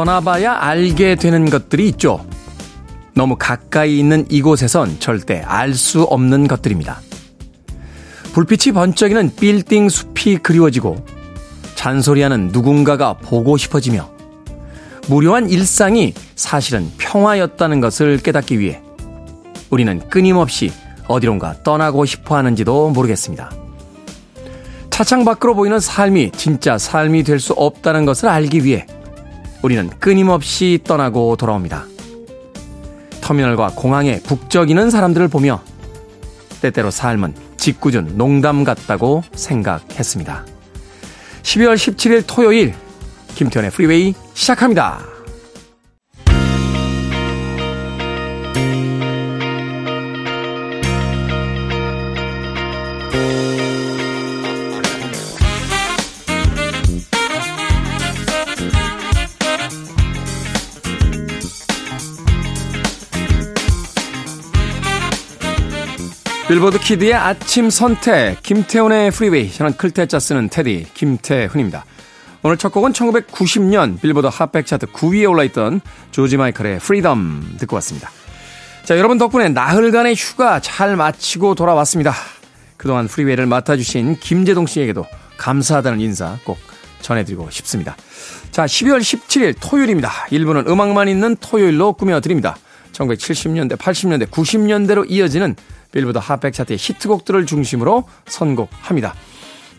떠나봐야 알게 되는 것들이 있죠. 너무 가까이 있는 이곳에선 절대 알 수 없는 것들입니다. 불빛이 번쩍이는 빌딩 숲이 그리워지고 잔소리하는 누군가가 보고 싶어지며 무료한 일상이 사실은 평화였다는 것을 깨닫기 위해 우리는 끊임없이 어디론가 떠나고 싶어 하는지도 모르겠습니다. 차창 밖으로 보이는 삶이 진짜 삶이 될 수 없다는 것을 알기 위해 우리는 끊임없이 떠나고 돌아옵니다. 터미널과 공항에 북적이는 사람들을 보며 때때로 삶은 짓궂은 농담 같다고 생각했습니다. 12월 17일 토요일 김태현의 프리웨이 시작합니다. 빌보드 kid의 아침 선택, 김태훈의 Freeway. 저는 클 태 자 쓰는 태디, 김태훈입니다. 오늘 첫 곡은 1990년 빌보드 핫백 차트 9위에 올라있던 조지 마이클의 Freedom 듣고 왔습니다. 자, 여러분 덕분에 나흘간의 휴가 잘 마치고 돌아왔습니다. 그동안 Freeway를 맡아주신 김재동 씨에게도 감사하다는 인사 꼭 전해드리고 싶습니다. 자, 12월 17일 토요일입니다. 1부는 음악만 있는 토요일로 꾸며드립니다. 1970년대, 80년대, 90년대로 이어지는 빌보드 핫백 차트의 히트곡들을 중심으로 선곡합니다.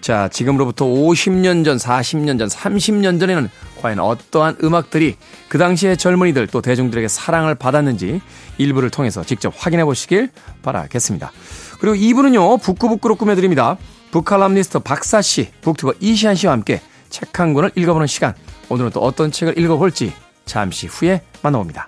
자, 지금으로부터 50년 전, 40년 전, 30년 전에는 과연 어떠한 음악들이 그 당시의 젊은이들 또 대중들에게 사랑을 받았는지 일부를 통해서 직접 확인해 보시길 바라겠습니다. 그리고 2부는요, 북구북구로 꾸며드립니다. 북칼럼니스트 박사씨, 북튜버 이시안 씨와 함께 책 한 권을 읽어보는 시간. 오늘은 또 어떤 책을 읽어볼지 잠시 후에 만나봅니다.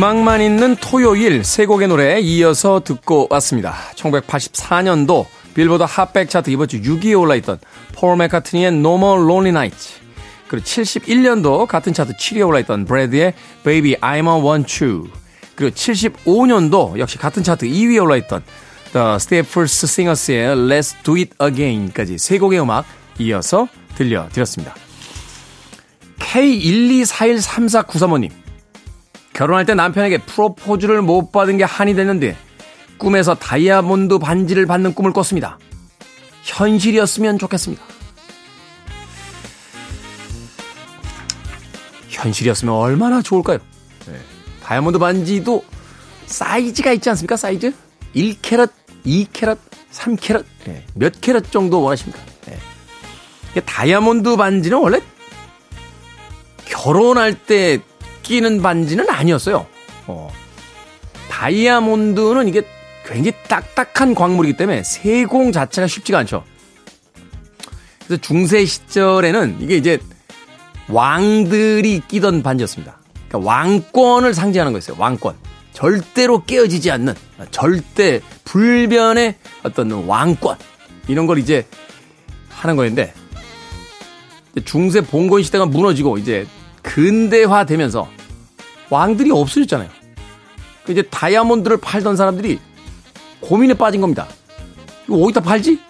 음악만 있는 토요일 세 곡의 노래 이어서 듣고 왔습니다. 1984년도 빌보드 핫백 차트 이번 주 6위에 올라있던 폴 맥카트니의 No More Lonely Nights 그리고 71년도 같은 차트 7위에 올라있던 브래드의 Baby I'm a Want You 그리고 75년도 역시 같은 차트 2위에 올라있던 The Staples Singers의 Let's Do It Again까지 세 곡의 음악 이어서 들려드렸습니다. K124134935님 결혼할 때 남편에게 프로포즈를 못 받은 게 한이 됐는데 꿈에서 다이아몬드 반지를 받는 꿈을 꿨습니다. 현실이었으면 좋겠습니다. 현실이었으면 얼마나 좋을까요? 네. 다이아몬드 반지도 사이즈가 있지 않습니까? 사이즈? 1캐럿, 2캐럿, 3캐럿, 네. 몇 캐럿 정도 원하십니까? 네. 다이아몬드 반지는 원래 결혼할 때 끼는 반지는 아니었어요. 어. 다이아몬드는 이게 굉장히 딱딱한 광물이기 때문에 세공 자체가 쉽지가 않죠. 그래서 중세 시절에는 이게 이제 왕들이 끼던 반지였습니다. 그러니까 왕권을 상징하는 거였어요. 왕권. 절대로 깨어지지 않는 절대 불변의 어떤 왕권 이런 걸 이제 하는 거였는데 중세 봉건 시대가 무너지고 이제 근대화되면서 왕들이 없어졌잖아요. 그 이제 다이아몬드를 팔던 사람들이 고민에 빠진 겁니다. 이거 어디다 팔지?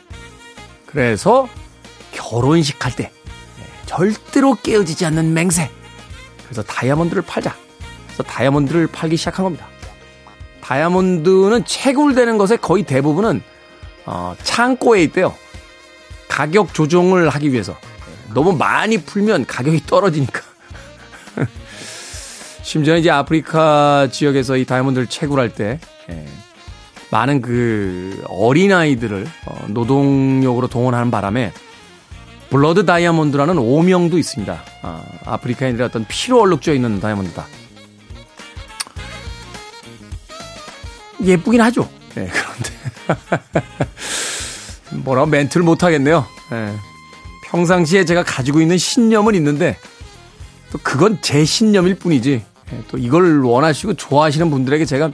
그래서 결혼식 할때 네, 절대로 깨어지지 않는 맹세. 그래서 다이아몬드를 팔자. 그래서 다이아몬드를 팔기 시작한 겁니다. 다이아몬드는 채굴되는 것의 거의 대부분은 어, 창고에 있대요. 가격 조정을 하기 위해서. 너무 많이 풀면 가격이 떨어지니까. 심지어 이제 아프리카 지역에서 이 다이아몬드를 채굴할 때 예, 많은 그 어린아이들을 어, 노동력으로 동원하는 바람에 blood diamond라는 오명도 있습니다. 아, 아프리카인들의 어떤 피로 얼룩져 있는 다이아몬드다. 예쁘긴 하죠. 네, 그런데. 뭐라고 멘트를 못하겠네요. 네. 평상시에 제가 가지고 있는 신념은 있는데, 또 그건 제 신념일 뿐이지, 네, 또 이걸 원하시고 좋아하시는 분들에게 제가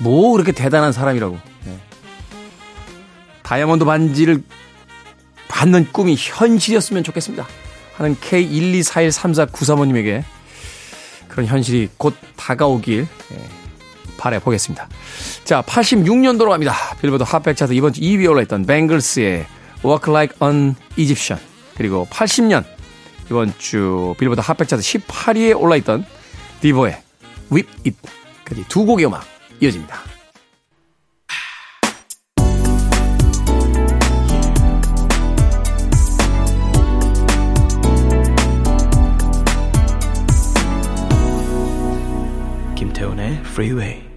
뭐 그렇게 대단한 사람이라고. 네. 다이아몬드 반지를 받는 꿈이 현실이었으면 좋겠습니다. 하는 K124134935님에게 그런 현실이 곧 다가오길 예, 바라보겠습니다. 자, 86년도로 갑니다. 빌보드 핫백 차트 이번 주 2위에 올라있던 뱅글스의 Walk Like an Egyptian 그리고 80년 이번 주 빌보드 핫백 차트 18위에 올라있던 디보의 Whip It까지 두 곡의 음악 이어집니다. 김태훈의 Freeway.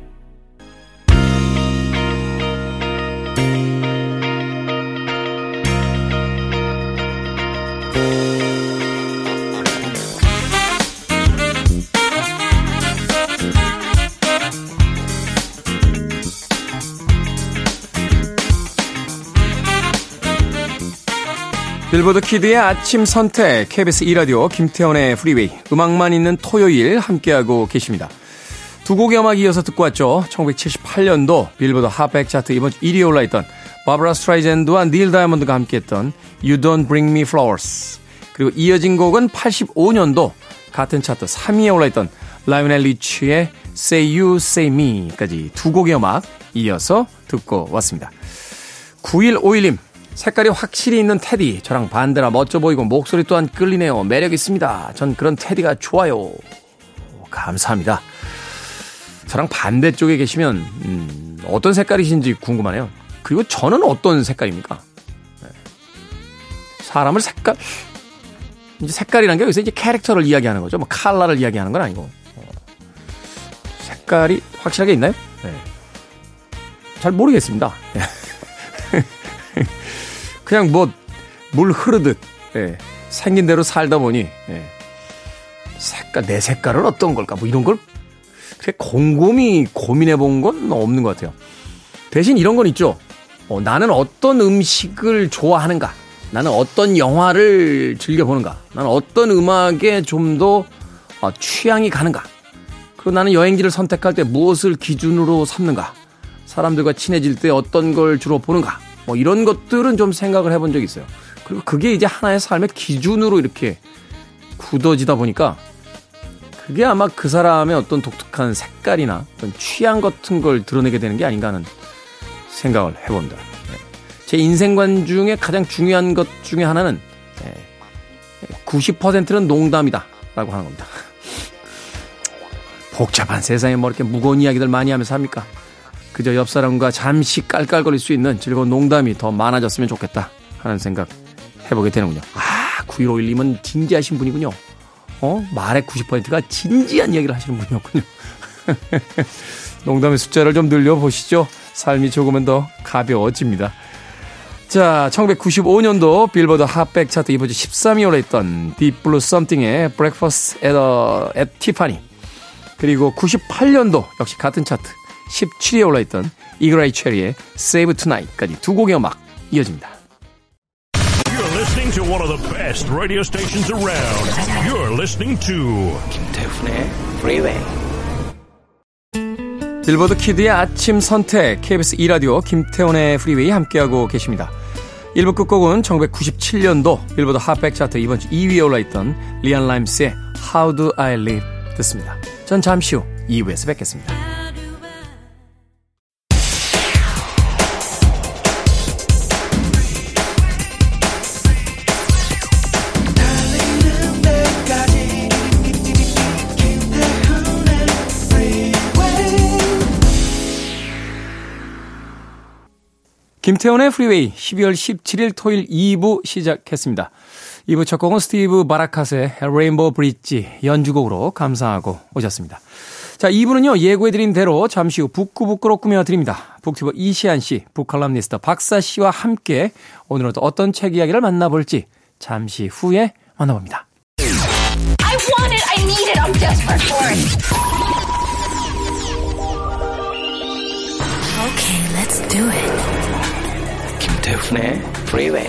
빌보드 kid의 아침 선택 KBS 2라디오 김태훈의 Freeway 음악만 있는 토요일 함께하고 계십니다. 두 곡의 음악 이어서 듣고 왔죠. 1978년도 빌보드 핫백 차트 이번 주 1위에 올라있던 바브라 스트라이샌드와 닐 다이아몬드가 함께했던 You Don't Bring Me Flowers 그리고 이어진 곡은 85년도 같은 차트 3위에 올라있던 라이오넬 리치의 Say You Say Me까지 두 곡의 음악 이어서 듣고 왔습니다. 9151님 색깔이 확실히 있는 태디 저랑 반대라 멋져 보이고 목소리 또한 끌리네요. 매력 있습니다. 전 그런 태디가 좋아요. 감사합니다. 저랑 반대쪽에 계시면 음, 어떤 색깔이신지 궁금하네요. 그리고 저는 어떤 색깔입니까? 네. 사람을 색깔 이제 색깔이란 게 여기서 이제 캐릭터를 이야기하는 거죠. 뭐 칼라를 이야기하는 건 아니고 어. 색깔이 확실하게 있나요? 네. 잘 모르겠습니다. 네. 그냥 뭐 물 흐르듯 네. 생긴 대로 살다 보니 네. 색깔 내 색깔은 어떤 걸까? 뭐 이런 걸 그렇게 곰곰이 고민해 본 건 없는 것 같아요. 대신 이런 건 있죠. 어, 나는 어떤 음식을 좋아하는가? 나는 어떤 영화를 즐겨보는가? 나는 어떤 음악에 좀더 어, 취향이 가는가? 그리고 나는 여행지를 선택할 때 무엇을 기준으로 삼는가? 사람들과 친해질 때 어떤 걸 주로 보는가? 뭐 이런 것들은 좀 생각을 해본 적이 있어요. 그리고 그게 이제 하나의 삶의 기준으로 이렇게 굳어지다 보니까 그게 아마 그 사람의 어떤 독특한 색깔이나 어떤 취향 같은 걸 드러내게 되는 게 아닌가 하는 생각을 해봅니다. 네. 제 인생관 중에 가장 중요한 것 중에 하나는 90%는 농담이다. 라고 하는 겁니다. 복잡한 세상에 뭐 이렇게 무거운 이야기들 많이 하면서 합니까? 그저 옆 사람과 잠시 깔깔거릴 수 있는 즐거운 농담이 더 많아졌으면 좋겠다 하는 생각 해보게 되는군요. 아, 9151님은 진지하신 분이군요. 어? 말의 90%가 진지한 이야기를 하시는 분이었군요. 농담의 숫자를 좀 늘려보시죠. 삶이 조금은 더 가벼워집니다. 자, 1995년도 빌보드 핫백 차트 이번 주 13위 올라있던 Blue Something의 Breakfast at, at Tiffany 그리고 98년도 역시 같은 차트 17위에 올라있던 이글아이 체리의 Save Tonight까지 두 곡의 음악 이어집니다. listening to one of the best radio stations around. You're listening to 김태훈의 Freeway. 빌보드 kid의 아침 선택 KBS 2 라디오 김태훈의 Freeway 함께하고 계십니다. 1부 끝곡은 1997년도 빌보드 핫백 차트 이번 주 2위에 올라있던 리안 라임스의 How Do I Live 듣습니다. 전 잠시 후 2부에서 뵙겠습니다. 김태원의 프리웨이 12월 17일 토요일 2부 시작했습니다. 2부 첫 곡은 스티브 바라캇의 Rainbow Bridge 연주곡으로 감상하고 오셨습니다. 자, 2부는요, 예고해드린 대로 잠시 후 북구북구로 꾸며드립니다. 북튜버 이시한 씨, 북칼럼니스트 박사 씨와 함께 오늘은 또 어떤 책 이야기를 만나볼지 잠시 후에 만나봅니다. It. Let's do it. 김태훈의 Freeway.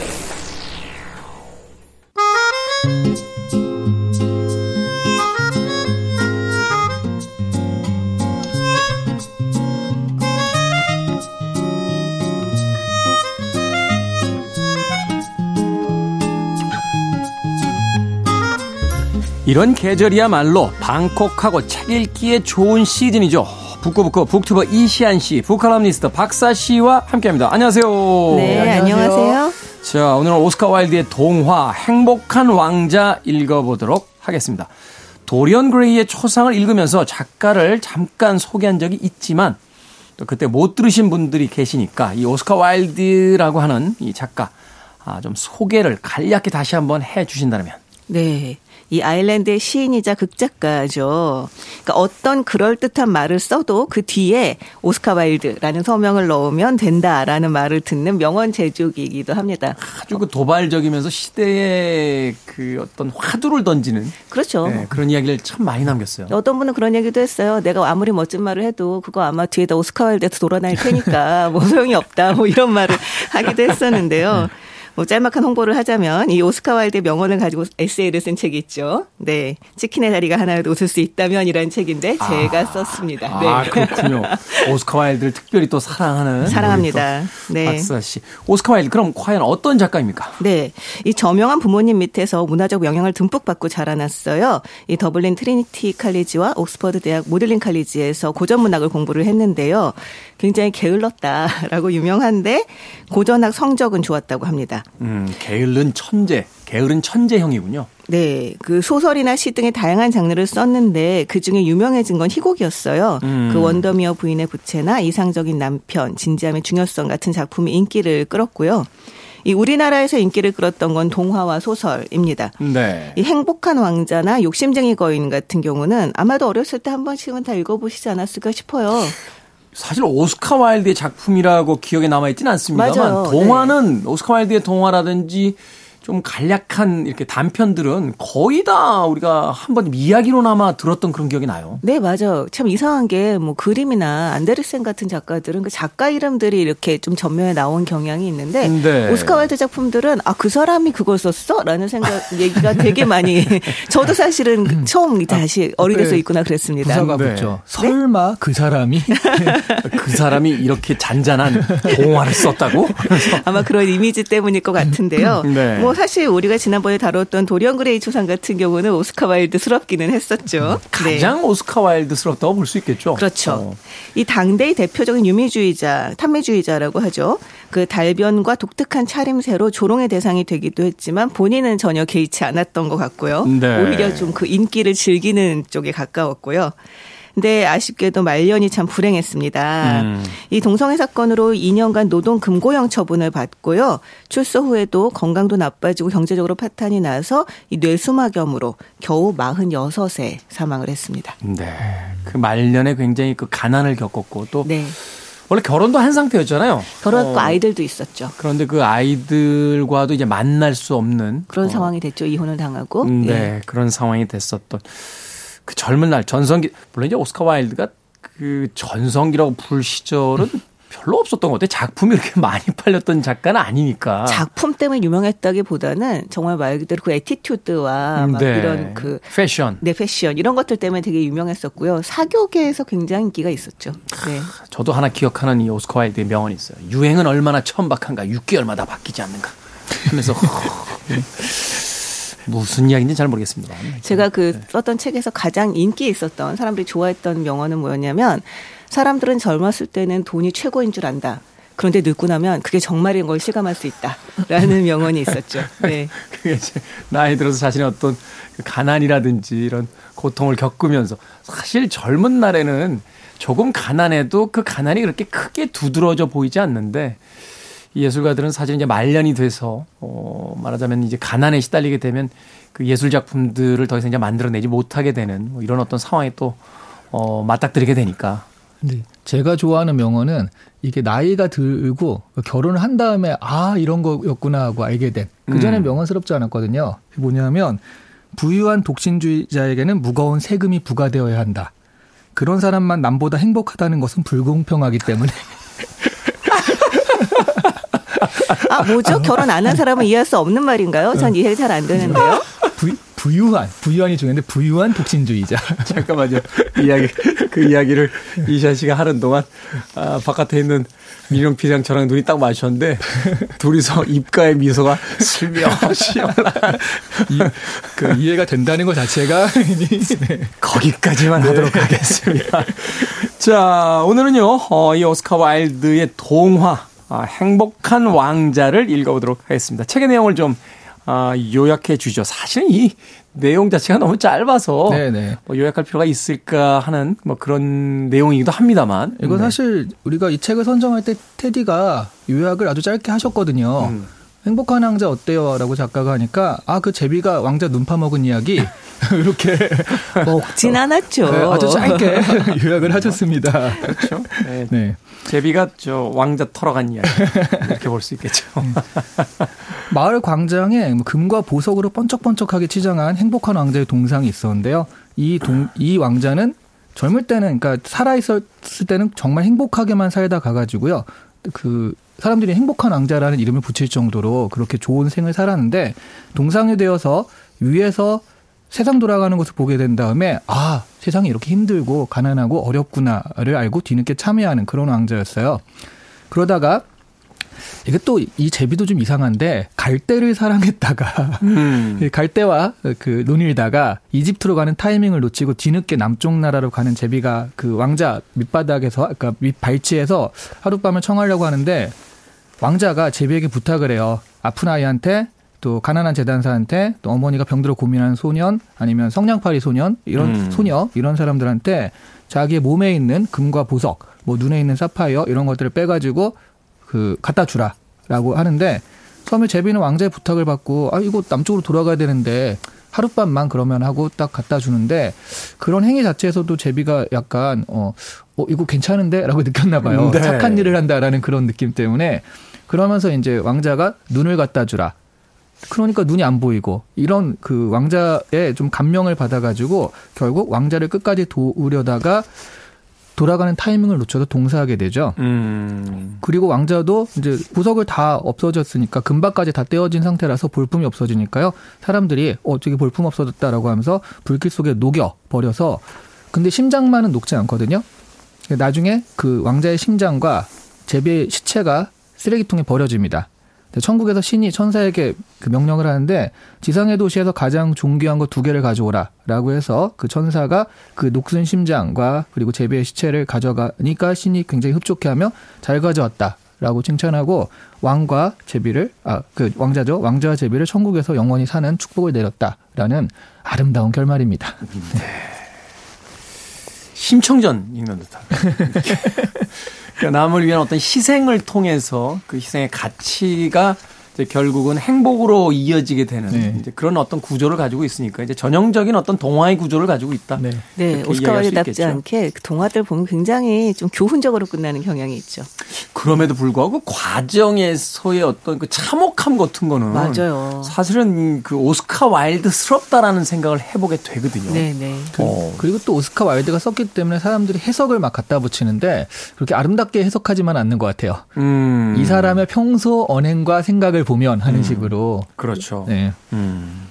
이런 계절이야말로 방콕하고 책 읽기에 좋은 시즌이죠. 북구북구 북튜버 이시안 씨, 북칼럼니스트 박사 씨와 함께합니다. 안녕하세요. 네, 안녕하세요. 자, 오늘은 오스카 와일드의 동화 행복한 왕자 읽어보도록 하겠습니다. 도리언 그레이의 초상을 읽으면서 작가를 잠깐 소개한 적이 있지만 또 그때 못 들으신 분들이 계시니까 이 오스카 와일드라고 하는 이 작가 아, 좀 소개를 간략히 다시 한번 해 주신다면. 네. 이 아일랜드의 시인이자 극작가죠. 그러니까 어떤 그럴듯한 말을 써도 그 뒤에 오스카 와일드라는 서명을 넣으면 된다라는 말을 듣는 명언 제조기이기도 합니다. 아주 그 도발적이면서 시대에 그 어떤 화두를 던지는 그렇죠. 네, 그런 이야기를 참 많이 남겼어요. 어떤 분은 그런 얘기도 했어요. 내가 아무리 멋진 말을 해도 그거 아마 뒤에다 오스카 와일드 해서 돌아다닐 테니까 뭐 소용이 없다. 뭐 이런 말을 하기도 했었는데요. 뭐 짤막한 홍보를 하자면 이 오스카 와일드의 명언을 가지고 에세이를 쓴 책이 있죠. 네. 치킨의 다리가 하나라도 웃을 수 있다면이라는 책인데 제가 아, 썼습니다. 네. 아, 그렇군요. 오스카 와일드를 특별히 또 사랑하는 사랑합니다. 네. 박사 씨. 오스카 와일드 그럼 과연 어떤 작가입니까? 네. 이 저명한 부모님 밑에서 문화적 영향을 듬뿍 받고 자라났어요. 이 더블린 트리니티 칼리지와 옥스퍼드 대학 모들린 칼리지에서 고전 문학을 공부를 했는데요. 굉장히 게을렀다라고 유명한데 고전학 성적은 좋았다고 합니다. 음, 게을른 천재, 게으른 천재형이군요. 네, 그 소설이나 시 등의 다양한 장르를 썼는데 그 중에 유명해진 건 희곡이었어요. 음. 그 윈더미어 부인의 부채나 이상적인 남편, 진지함의 중요성 같은 작품이 인기를 끌었고요. 이 우리나라에서 인기를 끌었던 건 동화와 소설입니다. 네. 이 행복한 왕자나 욕심쟁이 거인 같은 경우는 아마도 어렸을 때 한 번씩은 다 읽어보시지 않았을까 싶어요. 사실 오스카 와일드의 작품이라고 기억에 남아 있지는 않습니다만 동화는 네. 오스카 와일드의 동화라든지 좀 간략한 이렇게 단편들은 거의 다 우리가 한번 이야기로나마 들었던 그런 기억이 나요. 네, 맞아요. 참 이상한 게 뭐 그림이나 안데르센 같은 작가들은 그 작가 이름들이 이렇게 좀 전면에 나온 경향이 있는데 네. 오스카 와일드 작품들은 아 그 사람이 그걸 썼어라는 생각 얘기가 되게 많이 저도 사실은 처음 다시 아, 어리돼서 네. 있구나 그랬습니다. 부사가 네. 붙죠. 설마 그 사람이 그 사람이 이렇게 잔잔한 동화를 썼다고? 아마 그런 이미지 때문일 것 같은데요. 네. 뭐 사실 우리가 지난번에 다뤘던 도리언 그레이 초상 같은 경우는 오스카 와일드스럽기는 했었죠. 가장 네. 오스카 와일드스럽다고 볼 수 있겠죠. 그렇죠. 어. 이 당대의 대표적인 유미주의자, 탐미주의자라고 하죠. 그 달변과 독특한 차림새로 조롱의 대상이 되기도 했지만 본인은 전혀 개의치 않았던 것 같고요. 네. 오히려 좀 그 인기를 즐기는 쪽에 가까웠고요. 근데 아쉽게도 말년이 참 불행했습니다. 음. 이 동성애 사건으로 2년간 노동 금고형 처분을 받고요. 출소 후에도 건강도 나빠지고 경제적으로 파탄이 나서 이 뇌수막염으로 겨우 46세 사망을 했습니다. 네. 그 말년에 굉장히 그 가난을 겪었고 또 네. 원래 결혼도 한 상태였잖아요. 결혼했고 어. 아이들도 있었죠. 그런데 그 아이들과도 이제 만날 수 없는 그런 어. 상황이 됐죠. 이혼을 당하고. 네, 네. 그런 상황이 됐었던. 그 젊은 날 전성기 물론 이제 오스카 와일드가 그 전성기라고 부를 시절은 별로 없었던 것 같아요. 작품이 이렇게 많이 팔렸던 작가는 아니니까. 작품 때문에 유명했다기보다는 정말 말 그대로 그 attitude와 막 네. 이런 그 패션, 네 패션 이런 것들 때문에 되게 유명했었고요. 사교계에서 굉장히 인기가 있었죠. 네. 저도 하나 기억하는 이 오스카 와일드의 명언이 있어요. 유행은 얼마나 천박한가, 6개월마다 바뀌지 않는가. 하면서 무슨 이야기인지 잘 모르겠습니다. 제가 그 네. 썼던 책에서 가장 인기 있었던 사람들이 좋아했던 명언은 뭐였냐면 사람들은 젊었을 때는 돈이 최고인 줄 안다. 그런데 늙고 나면 그게 정말인 걸 실감할 수 있다라는 명언이 있었죠. 네. 그게 이제 나이 들어서 자신의 어떤 그 가난이라든지 이런 고통을 겪으면서 사실 젊은 날에는 조금 가난해도 그 가난이 그렇게 크게 두드러져 보이지 않는데 예술가들은 사실 이제 말년이 돼서 어 말하자면 이제 가난에 시달리게 되면 그 예술 작품들을 더 이상 이제 만들어내지 못하게 되는 뭐 이런 어떤 상황에 또어 맞닥뜨리게 되니까. 네. 제가 좋아하는 명언은 이게 나이가 들고 결혼을 한 다음에 아 이런 거였구나 하고 알게 된. 그 전에 음. 명언스럽지 않았거든요. 뭐냐면 부유한 독신주의자에게는 무거운 세금이 부과되어야 한다. 그런 사람만 남보다 행복하다는 것은 불공평하기 때문에 아 뭐죠? 결혼 안 한 사람은 이해할 수 없는 말인가요? 전 이해 잘 안 되는데요. 부, 부유한 부유한이 중요한데 부유한 독신주의자. 잠깐만요. 이야기 그 이야기를 이샤 씨가 하는 동안 아, 바깥에 있는 민영 피장 저랑 눈이 딱 마주쳤는데 둘이서 입가에 미소가 슬며시 올라. 그 이해가 된다는 것 자체가 네. 거기까지만 네. 하도록 하겠습니다. 자 오늘은요 어, 이 오스카 와일드의 동화 아, 행복한 왕자를 읽어보도록 하겠습니다. 책의 내용을 좀 아, 요약해 주죠. 사실은 이 내용 자체가 너무 짧아서 뭐 요약할 필요가 있을까 하는 뭐 그런 내용이기도 합니다만 이거 네. 사실 우리가 이 책을 선정할 때 테디가 요약을 아주 짧게 하셨거든요. 음. 행복한 왕자 어때요?라고 작가가 하니까 아 그 제비가 왕자 눈 파먹은 이야기 이렇게 먹진 않았죠. 네, 아주 짧게 요약을 하셨습니다. 그렇죠. 네. 네. 제비가 저 왕자 털어간 이야기 이렇게 볼 수 있겠죠. 네. 마을 광장에 뭐 금과 보석으로 번쩍번쩍하게 치장한 행복한 왕자의 동상이 있었는데요. 이 동, 이 왕자는 젊을 때는 그러니까 살아 있었을 때는 정말 행복하게만 살다 가가지고요. 그 사람들이 행복한 왕자라는 이름을 붙일 정도로 그렇게 좋은 생을 살았는데 동상이 되어서 위에서 세상 돌아가는 것을 보게 된 다음에 아 세상이 이렇게 힘들고 가난하고 어렵구나를 알고 뒤늦게 참여하는 그런 왕자였어요. 그러다가 이게 또 이 제비도 좀 이상한데 갈대를 사랑했다가 음. 갈대와 그 논일다가 이집트로 가는 타이밍을 놓치고 뒤늦게 남쪽 나라로 가는 제비가 그 왕자 밑바닥에서 그러니까 밑 발치에서 하룻밤을 청하려고 하는데 왕자가 제비에게 부탁을 해요. 아픈 아이한테 또 가난한 재단사한테 또 어머니가 병들어 고민하는 소년 아니면 성냥팔이 소년 이런 음. 소녀 이런 사람들한테 자기의 몸에 있는 금과 보석 뭐 눈에 있는 사파이어 이런 것들을 빼가지고 그 갖다 주라라고 하는데 처음에 제비는 왕자의 부탁을 받고 아 이거 남쪽으로 돌아가야 되는데 하룻밤만 그러면 하고 딱 갖다 주는데 그런 행위 자체에서도 제비가 약간 어, 어 이거 괜찮은데라고 느꼈나 봐요. 네. 착한 일을 한다라는 그런 느낌 때문에 그러면서 이제 왕자가 눈을 갖다 주라. 그러니까 눈이 안 보이고 이런 그 왕자의 좀 감명을 받아가지고 결국 왕자를 끝까지 도우려다가 돌아가는 타이밍을 놓쳐서 동사하게 되죠. 음. 그리고 왕자도 이제 보석을 다 없어졌으니까 금박까지 다 떼어진 상태라서 볼품이 없어지니까요. 사람들이 어 저기 볼품 없어졌다라고 하면서 불길 속에 녹여 버려서 근데 심장만은 녹지 않거든요. 나중에 그 왕자의 심장과 제비의 시체가 쓰레기통에 버려집니다. 천국에서 신이 천사에게 그 명령을 하는데 지상의 도시에서 가장 존귀한 것 두 개를 가져오라라고 해서 그 천사가 그 녹슨 심장과 그리고 제비의 시체를 가져가니까 신이 굉장히 흡족해하며 잘 가져왔다라고 칭찬하고 왕과 제비를 아 그 왕자죠 왕자와 제비를 천국에서 영원히 사는 축복을 내렸다라는 아름다운 결말입니다. 네. 심청전 읽는 듯한. 그러니까 남을 위한 어떤 희생을 통해서 그 희생의 가치가 이제 결국은 행복으로 이어지게 되는 네. 이제 그런 어떤 구조를 가지고 있으니까 이제 전형적인 어떤 동화의 구조를 가지고 있다. 네, 네 오스카 와일드답지 않게 그 동화들 보면 굉장히 좀 교훈적으로 끝나는 경향이 있죠. 그럼에도 불구하고 그 과정에서의 어떤 그 참혹함 같은 거는 맞아요. 사실은 그 오스카 와일드스럽다라는 생각을 해보게 되거든요. 네, 네. 어. 그리고 또 오스카 와일드가 썼기 때문에 사람들이 해석을 막 갖다 붙이는데 그렇게 아름답게 해석하지만 않는 것 같아요. 음. 이 사람의 평소 언행과 생각을 보면 하는 음. 식으로. 그렇죠. 네. 음.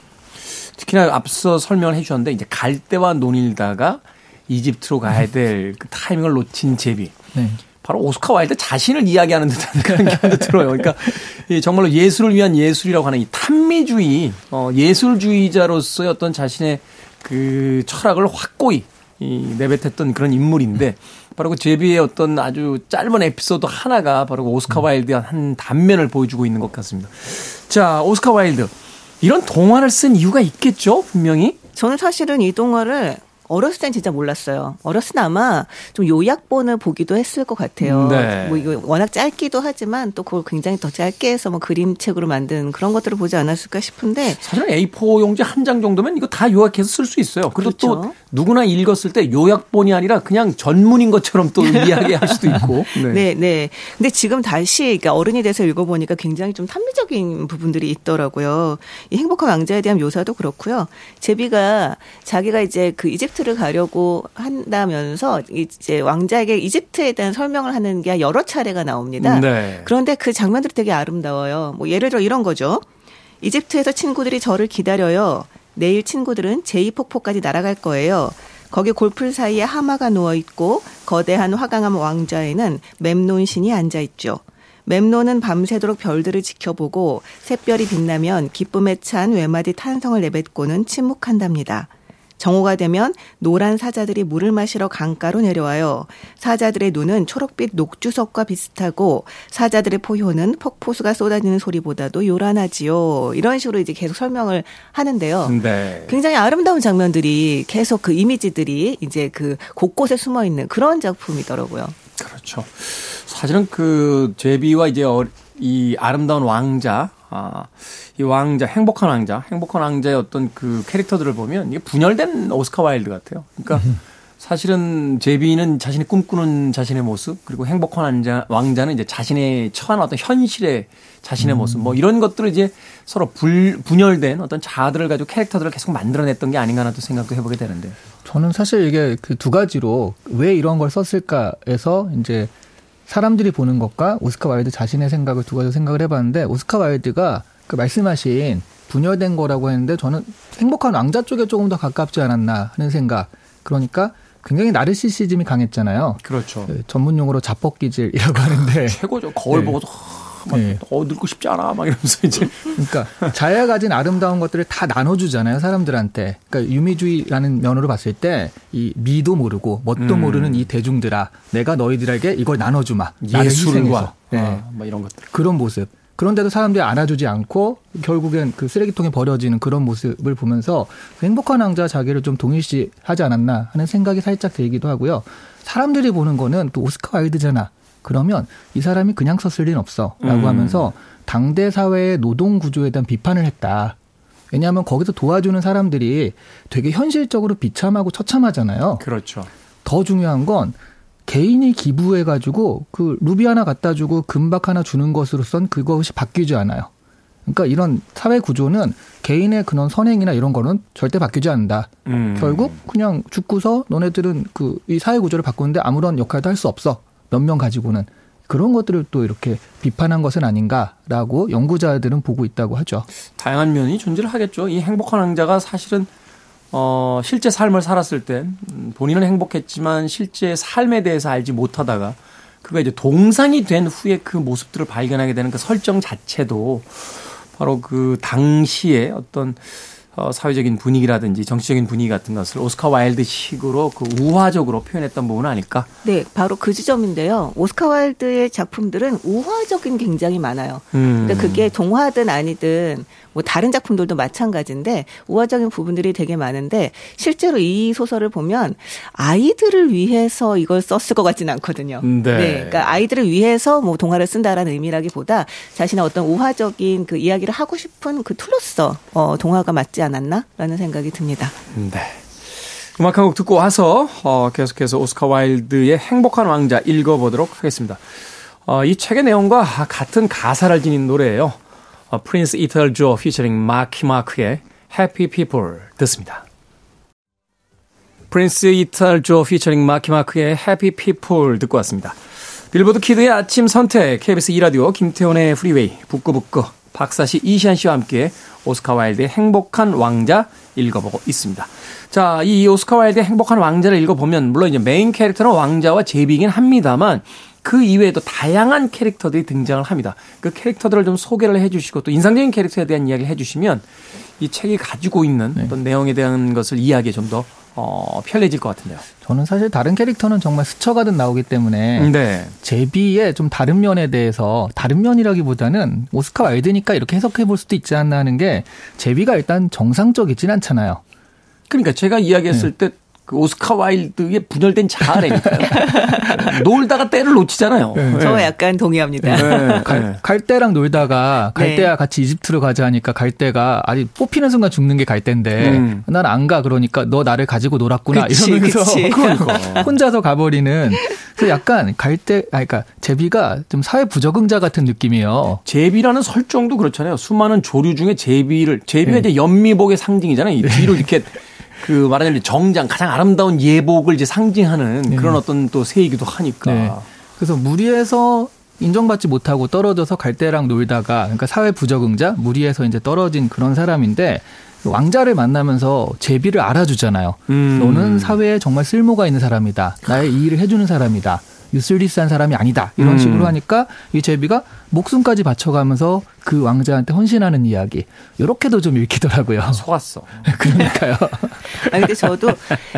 특히나 앞서 설명을 해주셨는데 이제 갈대와 노닐다가 이집트로 가야 될 그 타이밍을 놓친 제비. 네. 바로 오스카 와일드 자신을 이야기하는 듯한 그런 기분도 들어요. 그러니까 정말로 예술을 위한 예술이라고 하는 이 탐미주의, 어, 예술주의자로서의 어떤 자신의 그 철학을 확고히 이 내뱉었던 그런 인물인데 바로 그 제비의 어떤 아주 짧은 에피소드 하나가 바로 그 오스카 와일드의 한 단면을 보여주고 있는 것 같습니다. 자, 오스카 와일드. 이런 동화를 쓴 이유가 있겠죠, 분명히? 저는 사실은 이 동화를 어렸을 땐 진짜 몰랐어요. 어렸을 때 아마 좀 요약본을 보기도 했을 것 같아요. 네. 뭐 이거 워낙 짧기도 하지만 또 그걸 굉장히 더 짧게 해서 뭐 그림책으로 만든 그런 것들을 보지 않았을까 싶은데 사실 A4 용지 한 장 정도면 이거 다 요약해서 쓸 수 있어요. 그리고 그렇죠. 또 누구나 읽었을 때 요약본이 아니라 그냥 전문인 것처럼 또 이야기할 수도 있고. 네. 네, 네. 근데 지금 다시 그러니까 어른이 돼서 읽어보니까 굉장히 좀 탐미적인 부분들이 있더라고요. 이 행복한 왕자에 대한 묘사도 그렇고요. 제비가 자기가 이제 그 이집트 이집트를 가려고 한다면서 이제 왕자에게 이집트에 대한 설명을 하는 게 여러 차례가 나옵니다. 네. 그런데 그 장면들이 되게 아름다워요. 뭐 예를 들어 이런 거죠. 이집트에서 친구들이 저를 기다려요. 내일 친구들은 제2폭포까지 날아갈 거예요. 거기 골풀 사이에 하마가 누워 있고 거대한 화강암 왕자에는 mem논 신이 앉아 있죠. 멤논은 밤새도록 별들을 지켜보고 샛별이 빛나면 기쁨에 찬 외마디 탄성을 내뱉고는 침묵한답니다. 정오가 되면 노란 사자들이 물을 마시러 강가로 내려와요. 사자들의 눈은 초록빛 녹주석과 비슷하고 사자들의 포효는 폭포수가 쏟아지는 소리보다도 요란하지요. 이런 식으로 이제 계속 설명을 하는데요. 네. 굉장히 아름다운 장면들이 계속 그 이미지들이 이제 그 곳곳에 숨어 있는 그런 작품이더라고요. 그렇죠. 사실은 그 제비와 이제 어, 이 아름다운 왕자, 아, 이 왕자, 행복한 왕자, 행복한 왕자의 어떤 그 캐릭터들을 보면 이게 분열된 오스카 와일드 같아요. 그러니까 사실은 제비는 자신이 꿈꾸는 자신의 모습, 그리고 행복한 왕자, 왕자는 이제 자신의 처한 어떤 현실의 자신의 음. 모습, 뭐 이런 것들을 이제 서로 불, 분열된 어떤 자아들을 가지고 캐릭터들을 계속 만들어냈던 게 아닌가 또 생각도 해보게 되는데. 저는 사실 이게 그 두 가지로 왜 이런 걸 썼을까에서 이제 사람들이 보는 것과 오스카 와일드 자신의 생각을 두 가지 생각을 해봤는데 오스카 와일드가 그 말씀하신 분열된 거라고 했는데 저는 행복한 왕자 쪽에 조금 더 가깝지 않았나 하는 생각. 그러니까 굉장히 나르시시즘이 강했잖아요. 그렇죠. 그 전문 용어로 자뻑기질이라고 하는데 최고죠. 거울 네. 보고서 막 네. 어, 늙고 싶지 않아 막 이러면서 이제 그러니까 자기가 가진 아름다운 것들을 다 나눠주잖아요 사람들한테. 그러니까 유미주의라는 면으로 봤을 때 이 미도 모르고 뭣도 음. 모르는 이 대중들아 내가 너희들에게 이걸 나눠주마. 예술과 네. 아, 뭐 이런 것들. 그런 모습. 그런데도 사람들이 안아주지 않고 결국엔 그 쓰레기통에 버려지는 그런 모습을 보면서 행복한 왕자 자기를 좀 동일시하지 않았나 하는 생각이 살짝 들기도 하고요. 사람들이 보는 거는 또 오스카 와일드잖아. 그러면 이 사람이 그냥 썼을 리는 없어. 라고 음. 하면서 당대 사회의 노동 구조에 대한 비판을 했다. 왜냐하면 거기서 도와주는 사람들이 되게 현실적으로 비참하고 처참하잖아요. 그렇죠. 더 중요한 건 개인이 기부해 가지고 그 루비 하나 갖다 주고 금박 하나 주는 것으로선 그것이 바뀌지 않아요. 그러니까 이런 사회 구조는 개인의 그런 선행이나 이런 거는 절대 바뀌지 않는다. 음. 결국 그냥 죽고서 너네들은 그 이 사회 구조를 바꾸는데 아무런 역할도 할 수 없어. 몇 명 가지고는 그런 것들을 또 이렇게 비판한 것은 아닌가라고 연구자들은 보고 있다고 하죠. 다양한 면이 존재를 하겠죠. 이 행복한 왕자가 사실은 어, 실제 삶을 살았을 때 음, 본인은 행복했지만 실제 삶에 대해서 알지 못하다가 그가 이제 동상이 된 후에 그 모습들을 발견하게 되는 그 설정 자체도 바로 그 당시에 어떤 어, 사회적인 분위기라든지 정치적인 분위기 같은 것을 오스카 와일드식으로 그 우화적으로 표현했던 부분은 아닐까? 네, 바로 그 지점인데요. 오스카 와일드의 작품들은 우화적인 굉장히 많아요. 음. 그러니까 그게 동화든 아니든 뭐 다른 작품들도 마찬가지인데 우화적인 부분들이 되게 많은데 실제로 이 소설을 보면 아이들을 위해서 이걸 썼을 것 같지는 않거든요. 네. 네. 그러니까 아이들을 위해서 뭐 동화를 쓴다라는 의미라기보다 자신의 어떤 우화적인 그 이야기를 하고 싶은 그 툴로서 어, 동화가 맞지 않 았나라는 생각이 듭니다. 네. 음악 한 곡 듣고 와서 어, 계속해서 오스카 와일드의 행복한 왕자 읽어보도록 하겠습니다. 어, 이 책의 내용과 같은 가사를 지닌 노래예요. 어, Prince Ital Joe featuring Marky Mark의 Happy People 듣습니다. Prince Ital Joe featuring Marky Mark의 Happy People 듣고 왔습니다. 빌보드 키드의 아침 선택 KBS 2라디오 김태훈의 프리웨이 북구북구 박사씨 이시안 씨와 함께 오스카 와일드의 행복한 왕자 읽어보고 있습니다. 자, 이 오스카 와일드의 행복한 왕자를 읽어보면 물론 이제 메인 캐릭터는 왕자와 제비긴 합니다만 그 이외에도 다양한 캐릭터들이 등장을 합니다. 그 캐릭터들을 좀 소개를 해주시고 또 인상적인 캐릭터에 대한 이야기를 해주시면 이 책이 가지고 있는 네. 어떤 내용에 대한 것을 이해하기에 좀 더 어, 편해질 것 같은데요. 저는 사실 다른 캐릭터는 정말 스쳐가듯 나오기 때문에 네. 제비의 좀 다른 면에 대해서 다른 면이라기보다는 오스카 와일드니까 이렇게 해석해 볼 수도 있지 않나 하는 게 제비가 일단 정상적이진 않잖아요. 그러니까 제가 이야기했을 네. 때 그 오스카 와일드의 분열된 자아라니까요. 놀다가 때를 놓치잖아요. 네. 저 약간 동의합니다. 네. 갈, 갈대랑 놀다가 갈대와 네. 같이 이집트로 가자 하니까 갈대가 아직 뽑히는 순간 죽는 게 갈대인데 음. 난안 가 그러니까 너 나를 가지고 놀았구나 그치, 이러면서 그러니까. 혼자서 가버리는 그 약간 갈대 아 그러니까 제비가 좀 사회 부적응자 같은 느낌이에요. 제비라는 설정도 그렇잖아요. 수많은 조류 중에 제비를 제비가 네. 이제 연미복의 상징이잖아요. 이 뒤로 이렇게 그 말하자면 정장 가장 아름다운 예복을 이제 상징하는 네. 그런 어떤 또 새이기도 하니까. 네. 그래서 무리해서 인정받지 못하고 떨어져서 갈대랑 놀다가 그러니까 사회 부적응자 무리해서 이제 떨어진 그런 사람인데 왕자를 만나면서 제비를 알아주잖아요. 음. 너는 사회에 정말 쓸모가 있는 사람이다. 나의 이 일을 해주는 사람이다. 유슬리스한 사람이 아니다. 이런 음. 식으로 하니까 이 제비가 목숨까지 바쳐가면서 그 왕자한테 헌신하는 이야기. 요렇게도 좀 읽히더라고요. 속았어. 그러니까요. 아 근데 저도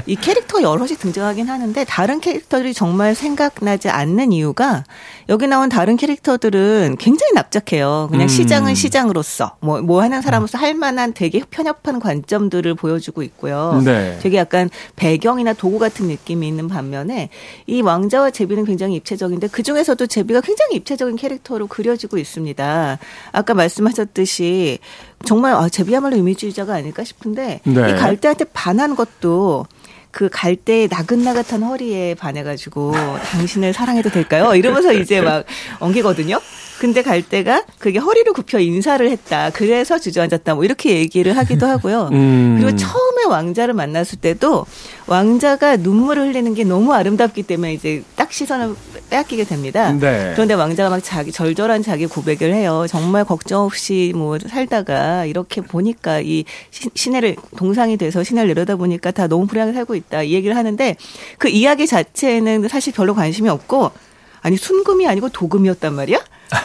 이 캐릭터 여럿이 등장하긴 하는데 다른 캐릭터들이 정말 생각나지 않는 이유가 여기 나온 다른 캐릭터들은 굉장히 납작해요. 그냥 음. 시장은 시장으로서 뭐, 뭐 하는 사람으로서 할 만한 되게 편협한 관점들을 보여주고 있고요. 네. 되게 약간 배경이나 도구 같은 느낌이 있는 반면에 이 왕자와 제비는 굉장히 입체적인데 그 중에서도 제비가 굉장히 입체적인 캐릭터로 그 려지고 있습니다. 아까 말씀하셨듯이 정말 아, 제비야말로 이미주의자가 아닐까 싶은데 네. 이 갈대한테 반한 것도 그 갈대의 나긋나긋한 허리에 반해가지고 당신을 사랑해도 될까요? 이러면서 이제 막 엉기거든요. 근데 갈대가 그게 허리를 굽혀 인사를 했다. 그래서 주저앉았다. 뭐 이렇게 얘기를 하기도 하고요. 음. 그리고 처음에 왕자를 만났을 때도 왕자가 눈물을 흘리는 게 너무 아름답기 때문에 이제 딱 시선을 빼앗기게 됩니다. 네. 그런데 왕자가 막 자기 절절한 자기 고백을 해요. 정말 걱정 없이 뭐 살다가 이렇게 보니까 이 시내를 동상이 돼서 시내를 내려다 보니까 다 너무 불행하게 살고 있다. 이 얘기를 하는데 그 이야기 자체는 사실 별로 관심이 없고 아니 순금이 아니고 도금이었단 말이야?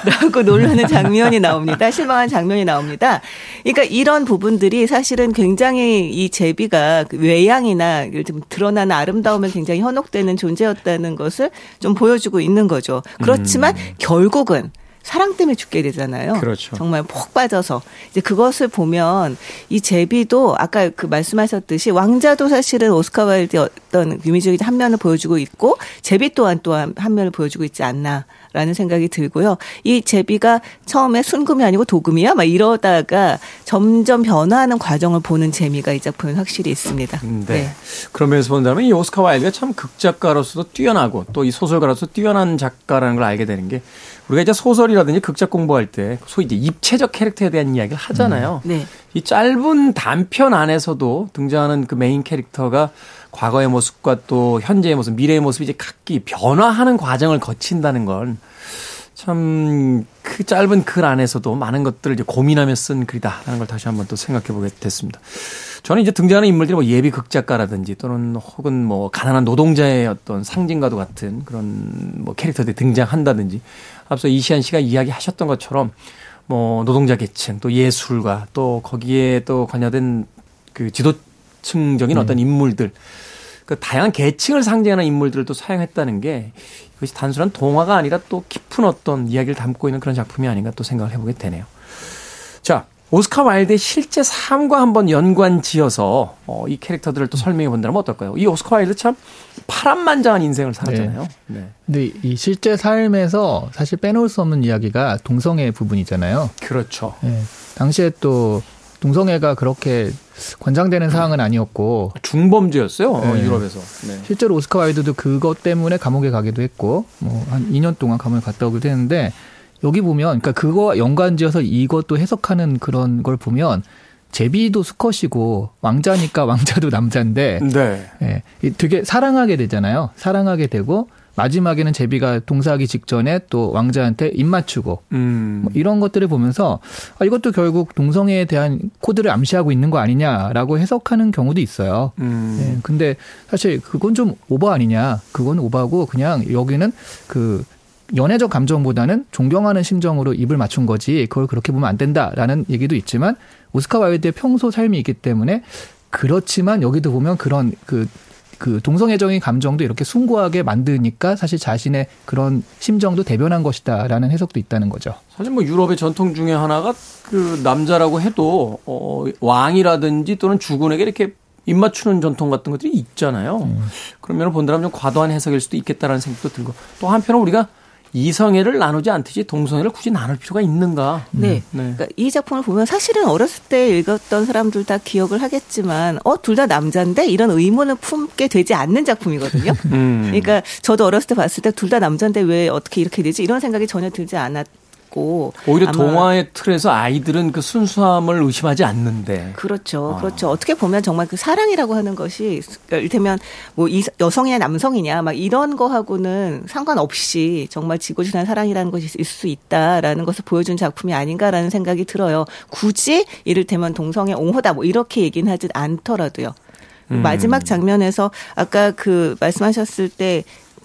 라고 놀라는 장면이 나옵니다. 실망한 장면이 나옵니다. 그러니까 이런 부분들이 사실은 굉장히 이 제비가 그 외양이나 좀 드러나는 아름다움에 굉장히 현혹되는 존재였다는 것을 좀 보여주고 있는 거죠. 그렇지만 음. 결국은 사랑 때문에 죽게 되잖아요. 그렇죠. 정말 폭 빠져서 이제 그것을 보면 이 제비도 아까 그 말씀하셨듯이 왕자도 사실은 오스카 와일드의 어떤 유미적인 한 면을 보여주고 있고 제비 또한 또한 한 면을 보여주고 있지 않나. 라는 생각이 들고요. 이 제비가 처음에 순금이 아니고 도금이야? 막 이러다가 점점 변화하는 과정을 보는 재미가 이 작품에 확실히 있습니다. 네. 네. 그러면서 본다면 이 오스카 와일드가 참 극작가로서도 뛰어나고 또 이 소설가로서 뛰어난 작가라는 걸 알게 되는 게 우리가 이제 소설이라든지 극작 공부할 때 소위 이제 입체적 캐릭터에 대한 이야기를 하잖아요. 음. 네. 이 짧은 단편 안에서도 등장하는 그 메인 캐릭터가 과거의 모습과 또 현재의 모습, 미래의 모습이 이제 각기 변화하는 과정을 거친다는 건 참 그 짧은 글 안에서도 많은 것들을 이제 고민하며 쓴 글이다라는 걸 다시 한번 또 생각해 보게 됐습니다. 저는 이제 등장하는 인물들이 뭐 예비 극작가라든지 또는 혹은 뭐 가난한 노동자의 어떤 상징과도 같은 그런 뭐 캐릭터들이 등장한다든지 앞서 이시안 씨가 이야기하셨던 것처럼 뭐 노동자 계층 또 예술가 또 거기에 또 관여된 그 지도층적인 네. 어떤 인물들 그 다양한 계층을 상징하는 인물들을 또 사용했다는 게 이것이 단순한 동화가 아니라 또 깊은 어떤 이야기를 담고 있는 그런 작품이 아닌가 또 생각을 해보게 되네요. 자, 오스카 와일드의 실제 삶과 한번 연관 지어서 어, 이 캐릭터들을 또 설명해 본다면 어떨까요? 이 오스카 와일드 참 파란만장한 인생을 살았잖아요. 네. 네. 근데 이 실제 삶에서 사실 빼놓을 수 없는 이야기가 동성애 부분이잖아요. 그렇죠. 네. 당시에 또 동성애가 그렇게 권장되는 사항은 아니었고 중범죄였어요 네. 유럽에서 네. 실제로 오스카 와이드도 그것 때문에 감옥에 가기도 했고 뭐 한 2년 동안 감옥에 갔다 오기도 했는데 여기 보면 그러니까 그거 연관지어서 이것도 해석하는 그런 걸 보면 제비도 수컷이고 왕자니까 왕자도 남자인데 네. 예, 되게 사랑하게 되잖아요. 사랑하게 되고 마지막에는 제비가 동사하기 직전에 또 왕자한테 입 맞추고 음. 뭐 이런 것들을 보면서 아, 이것도 결국 동성애에 대한 코드를 암시하고 있는 거 아니냐라고 해석하는 경우도 있어요. 음. 예, 근데 사실 그건 좀 오버 아니냐? 그건 오버고 그냥 여기는 그 연애적 감정보다는 존경하는 심정으로 입을 맞춘 거지 그걸 그렇게 보면 안 된다라는 얘기도 있지만 오스카 와일드의 평소 삶이 있기 때문에 그렇지만 여기도 보면 그런 그그 동성애적인 감정도 이렇게 숭고하게 만드니까 사실 자신의 그런 심정도 대변한 것이다라는 해석도 있다는 거죠. 사실 뭐 유럽의 전통 중에 하나가 그 남자라고 해도 어 왕이라든지 또는 주군에게 이렇게 입 맞추는 전통 같은 것들이 있잖아요. 음. 그러면 본다면 좀 과도한 해석일 수도 있겠다라는 생각도 들고 또 한편은 우리가 이성애를 나누지 않듯이 동성애를 굳이 나눌 필요가 있는가? 네. 네. 그러니까 이 작품을 보면 사실은 어렸을 때 읽었던 사람들 다 기억을 하겠지만 어 둘 다 남자인데 이런 의문을 품게 되지 않는 작품이거든요. 음. 그러니까 저도 어렸을 때 봤을 때 둘 다 남자인데 왜 어떻게 이렇게 되지 이런 생각이 전혀 들지 않았. 있고 오히려 동화의 틀에서 아이들은 그 순수함을 의심하지 않는데 그렇죠, 아. 그렇죠. 어 떻게 보면 정말 그 사랑이라고 하는 것이 이를테면 뭐 여성이냐 남성이냐 막 이런 거하고는 상관없이 정말 지고지난 사랑이라는 것이 있을 수 있다라는 것을 보여준 작품이 아닌가라는 생각이 들어요. 굳이 이를테면 동성애 옹호다 뭐 이렇게 얘기는 하지 않더라도요. 음. 마지막 장면에서 아까 그 말씀하셨을 때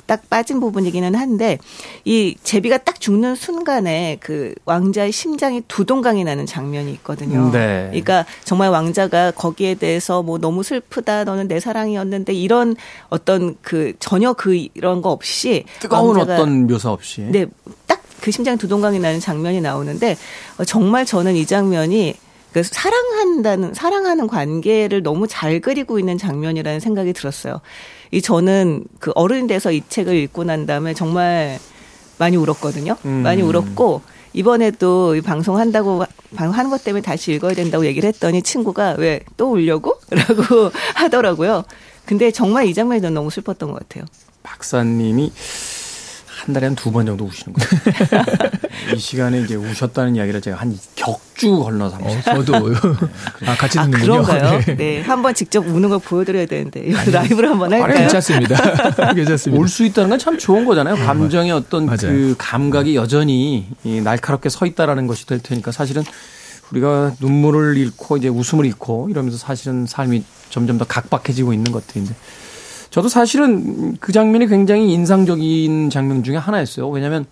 딱 빠진 부분이기는 한데 이 제비가 딱 죽는 순간에 그 왕자의 심장이 두동강이 나는 장면이 있거든요. 네. 그러니까 정말 왕자가 거기에 대해서 뭐 너무 슬프다 너는 내 사랑이었는데 이런 어떤 그 전혀 그 이런 거 없이 뜨거운 어떤 묘사 없이 네. 딱 그 심장이 두동강이 나는 장면이 나오는데 정말 저는 이 장면이 그 사랑한다는 사랑하는 관계를 너무 잘 그리고 있는 장면이라는 생각이 들었어요. 이 저는 그 어른이 돼서 이 책을 읽고 난 다음에 정말 많이 울었거든요. 음. 많이 울었고 이번에도 이 방송 한다고 방송하는 것 때문에 다시 읽어야 된다고 얘기를 했더니 친구가 왜 또 울려고? 라고 하더라고요. 근데 정말 이 장면이 너무 슬펐던 것 같아요. 박사님이 한 달에 한 두 번 정도 우시는 거예요. 이 시간에 이제 우셨다는 이야기를 제가 한 격주 걸러서 합니다. 어, 저도. 아, 같이 듣는군요. 아, 그런가요? 네. 네. 한번 직접 우는 걸 보여드려야 되는데. 아니, 라이브로 한번 할까요? 아니, 괜찮습니다. 괜찮습니다. 울수 있다는 건 참 좋은 거잖아요. 네, 감정의 어떤 맞아요. 그 감각이 여전히 날카롭게 서 있다라는 것이 될 테니까 사실은 우리가 눈물을 잃고 이제 웃음을 잃고 이러면서 사실은 삶이 점점 더 각박해지고 있는 것들인데 저도 사실은 그 장면이 굉장히 인상적인 장면 중에 하나였어요. 왜냐하면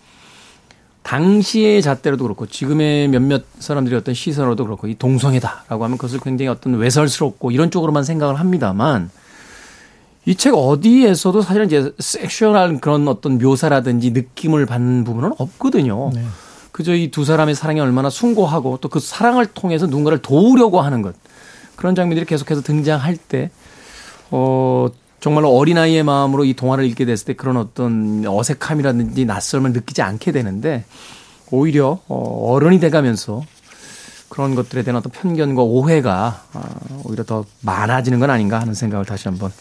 당시의 잣대로도 그렇고 지금의 몇몇 사람들이 어떤 시선으로도 그렇고 이 동성애다라고 하면 그것을 굉장히 어떤 외설스럽고 이런 쪽으로만 생각을 합니다만 이 책 어디에서도 사실은 이제 섹슈얼한 그런 어떤 묘사라든지 느낌을 받는 부분은 없거든요. 네. 그저 이 두 사람의 사랑이 얼마나 숭고하고 또 그 사랑을 통해서 누군가를 도우려고 하는 것 그런 장면들이 계속해서 등장할 때 어, 정말로 어린아이의 마음으로 이 동화를 읽게 됐을 때 그런 어떤 어색함이라든지 낯설음을 느끼지 않게 되는데 오히려 어, 어른이 돼가면서 그런 것들에 대한 어떤 편견과 오해가 어, 오히려 더 많아지는 건 아닌가 하는 생각을 다시 한번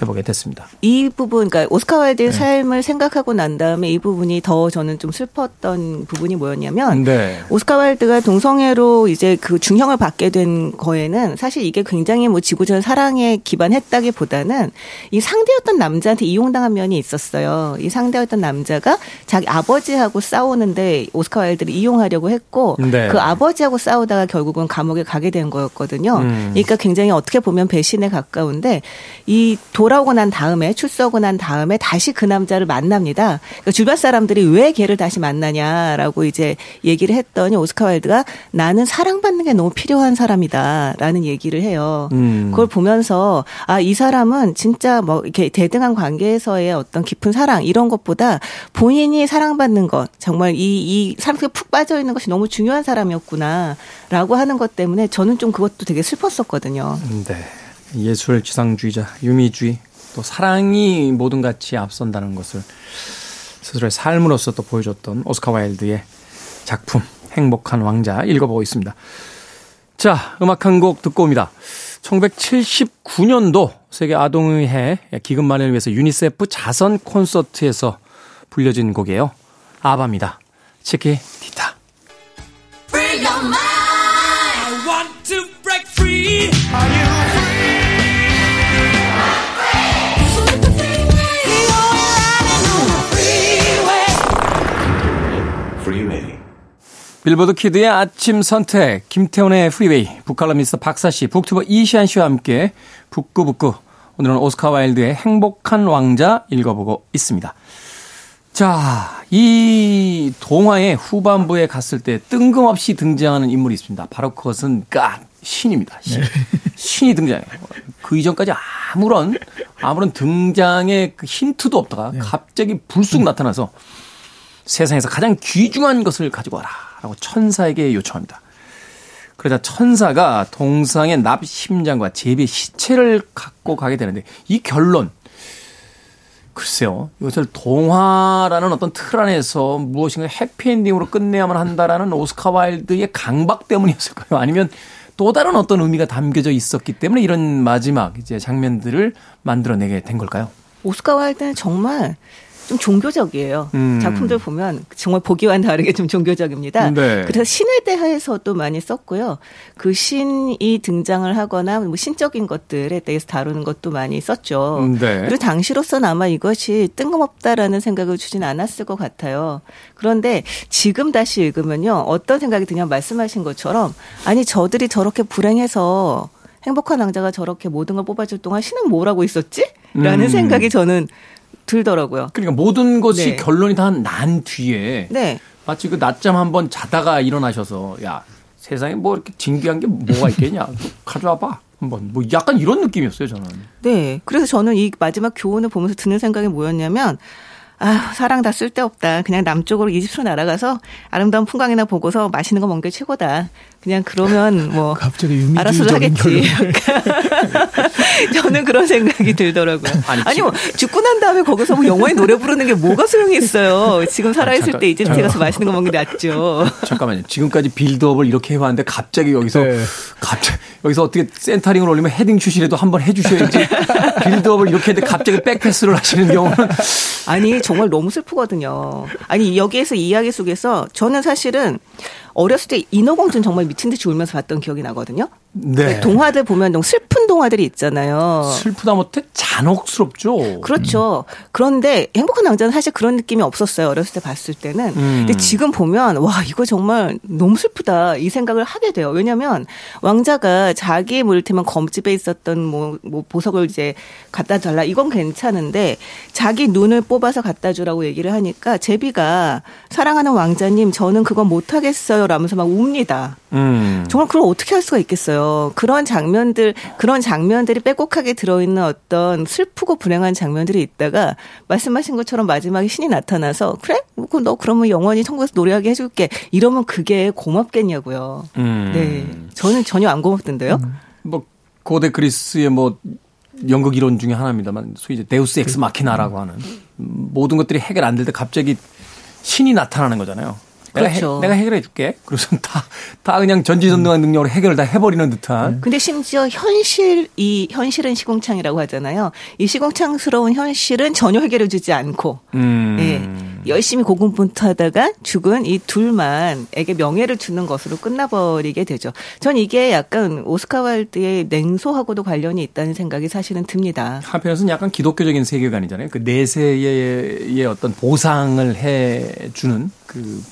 해보게 됐습니다. 이 부분, 그러니까 오스카 와일드의 네. 삶을 생각하고 난 다음에 이 부분이 더 저는 좀 슬펐던 부분이 뭐였냐면 네. 오스카 와일드가 동성애로 이제 그 중형을 받게 된 거에는 사실 이게 굉장히 뭐 지구전 사랑에 기반했다기보다는 이 상대였던 남자한테 이용당한 면이 있었어요. 이 상대였던 남자가 자기 아버지하고 싸우는데 오스카 와일드를 이용하려고 했고 네. 그 아버지하고 싸우다가 결국은 감옥에 가게 된 거였거든요. 음. 그러니까 굉장히 어떻게 보면 배신에 가까운데 이도 돌아오고 난 다음에 출소하고 난 다음에 다시 그 남자를 만납니다. 그러니까 주변 사람들이 왜 걔를 다시 만나냐라고 이제 얘기를 했더니 오스카 와일드가 나는 사랑받는 게 너무 필요한 사람이다라는 얘기를 해요. 음. 그걸 보면서 아 이 사람은 진짜 뭐 이렇게 대등한 관계에서의 어떤 깊은 사랑 이런 것보다 본인이 사랑받는 것 정말 이이 사람에 푹 빠져 있는 것이 너무 중요한 사람이었구나라고 하는 것 때문에 저는 좀 그것도 되게 슬펐었거든요. 네. 예술 지상주의자, 유미주의, 또 사랑이 모든 가치에 앞선다는 것을 스스로의 삶으로서 또 보여줬던 오스카 와일드의 작품 행복한 왕자 읽어보고 있습니다. 자, 음악 한 곡 듣고 옵니다. 1979년도 세계 아동의 해 기금 마련을 위해서 유니세프 자선 콘서트에서 불려진 곡이에요. 아바입니다. Chiquitita. 빌보드 키드의 아침 선택, 김태훈의 프리웨이, 북칼럼니스트 박사씨, 북튜버 이시안씨와 함께 북구북구, 오늘은 오스카 와일드의 행복한 왕자 읽어보고 있습니다. 자, 이 동화의 후반부에 갔을 때 뜬금없이 등장하는 인물이 있습니다. 바로 그것은 까 신입니다. 신. 네. 신이 등장해요. 그 이전까지 아무런 아무런 등장의 그 힌트도 없다가 네. 갑자기 불쑥 나타나서 세상에서 가장 귀중한 것을 가지고 와라. 라고 천사에게 요청합니다. 그러자 천사가 동상의 납 심장과 제비의 시체를 갖고 가게 되는데 이 결론 글쎄요. 이것을 동화라는 어떤 틀 안에서 무엇인가 해피엔딩으로 끝내야만 한다라는 오스카 와일드의 강박 때문이었을까요? 아니면 또 다른 어떤 의미가 담겨져 있었기 때문에 이런 마지막 이제 장면들을 만들어내게 된 걸까요? 오스카 와일드는 정말 좀 종교적이에요. 음. 작품들 보면 정말 보기와는 다르게 좀 종교적입니다. 네. 그래서 신에 대해서도 많이 썼고요. 그 신이 등장을 하거나 뭐 신적인 것들에 대해서 다루는 것도 많이 썼죠. 음, 네. 그리고 당시로서는 아마 이것이 뜬금없다라는 생각을 주진 않았을 것 같아요. 그런데 지금 다시 읽으면요. 어떤 생각이 드냐 말씀하신 것처럼 아니 저들이 저렇게 불행해서 행복한 왕자가 저렇게 모든 걸 뽑아줄 동안 신은 뭘 하고 있었지? 라는 음. 생각이 저는 들더라고요. 그러니까 모든 것이 네. 결론이 다 난 뒤에 네. 마치 그 낮잠 한번 자다가 일어나셔서 야 세상에 뭐 이렇게 진귀한 게 뭐가 있겠냐 가져와 봐 한번 뭐 약간 이런 느낌이었어요 저는. 네, 그래서 저는 이 마지막 교훈을 보면서 드는 생각이 뭐였냐면 아, 사랑 다 쓸데없다. 그냥 남쪽으로 이집트로 날아가서 아름다운 풍광이나 보고서 맛있는 거 먹는 게 최고다. 그냥 그러면 뭐 갑자기 알아서 하겠지. 저는 그런 생각이 들더라고요. 아니, 아니 뭐 죽고 난 다음에 거기서 뭐 영화에 노래 부르는 게 뭐가 소용이 있어요. 지금 살아있을 아, 때 이집트에 가서 맛있는 거 먹는 게 낫죠. 잠깐만요. 지금까지 빌드업을 이렇게 해왔는데 갑자기 여기서 네. 갑자기 여기서 어떻게 센터링을 올리면 헤딩 슛이라도 한번 해주셔야지 빌드업을 이렇게 했는데 갑자기 백패스를 하시는 경우는 아니 정말 너무 슬프거든요. 아니 여기에서 이야기 속에서 저는 사실은 어렸을 때 인어공주는 정말 미친 듯이 울면서 봤던 기억이 나거든요. 네. 동화들 보면 좀 슬픈 동화들이 있잖아요. 슬프다 못해 잔혹스럽죠. 그렇죠. 그런데 행복한 왕자는 사실 그런 느낌이 없었어요. 어렸을 때 봤을 때는. 음. 근데 지금 보면 와 이거 정말 너무 슬프다 이 생각을 하게 돼요. 왜냐하면 왕자가 자기 물테면 검집에 있었던 뭐, 뭐 보석을 이제 갖다 달라 이건 괜찮은데 자기 눈을 뽑아서 갖다 주라고 얘기를 하니까 제비가 사랑하는 왕자님 저는 그건 못하겠어요. 라면서 막 웁니다. 음. 정말 그걸 어떻게 할 수가 있겠어요. 그런 장면들, 그런 장면들이 빼곡하게 들어있는 어떤 슬프고 불행한 장면들이 있다가 말씀하신 것처럼 마지막에 신이 나타나서 그래? 너 그러면 영원히 천국에서 노래하게 해줄게. 이러면 그게 고맙겠냐고요. 음. 네. 저는 전혀 안 고맙던데요. 음. 뭐 고대 그리스의 뭐 연극 이론 중에 하나입니다만 소위 이제 데우스 엑스 마키나라고 하는 모든 것들이 해결 안 될 때 갑자기 신이 나타나는 거잖아요. 내가, 그렇죠. 해, 내가 해결해 줄게. 그래서 다, 다 그냥 전지전능한 능력으로 해결을 다 해버리는 듯한. 음. 근데 심지어 현실, 이 현실은 시궁창이라고 하잖아요. 이 시궁창스러운 현실은 전혀 해결해 주지 않고, 음. 예, 열심히 고군분투하다가 죽은 이 둘만에게 명예를 주는 것으로 끝나버리게 되죠. 전 이게 약간 오스카 와일드의 냉소하고도 관련이 있다는 생각이 사실은 듭니다. 한편에서는 약간 기독교적인 세계관이잖아요. 그 내세의 어떤 보상을 해주는 그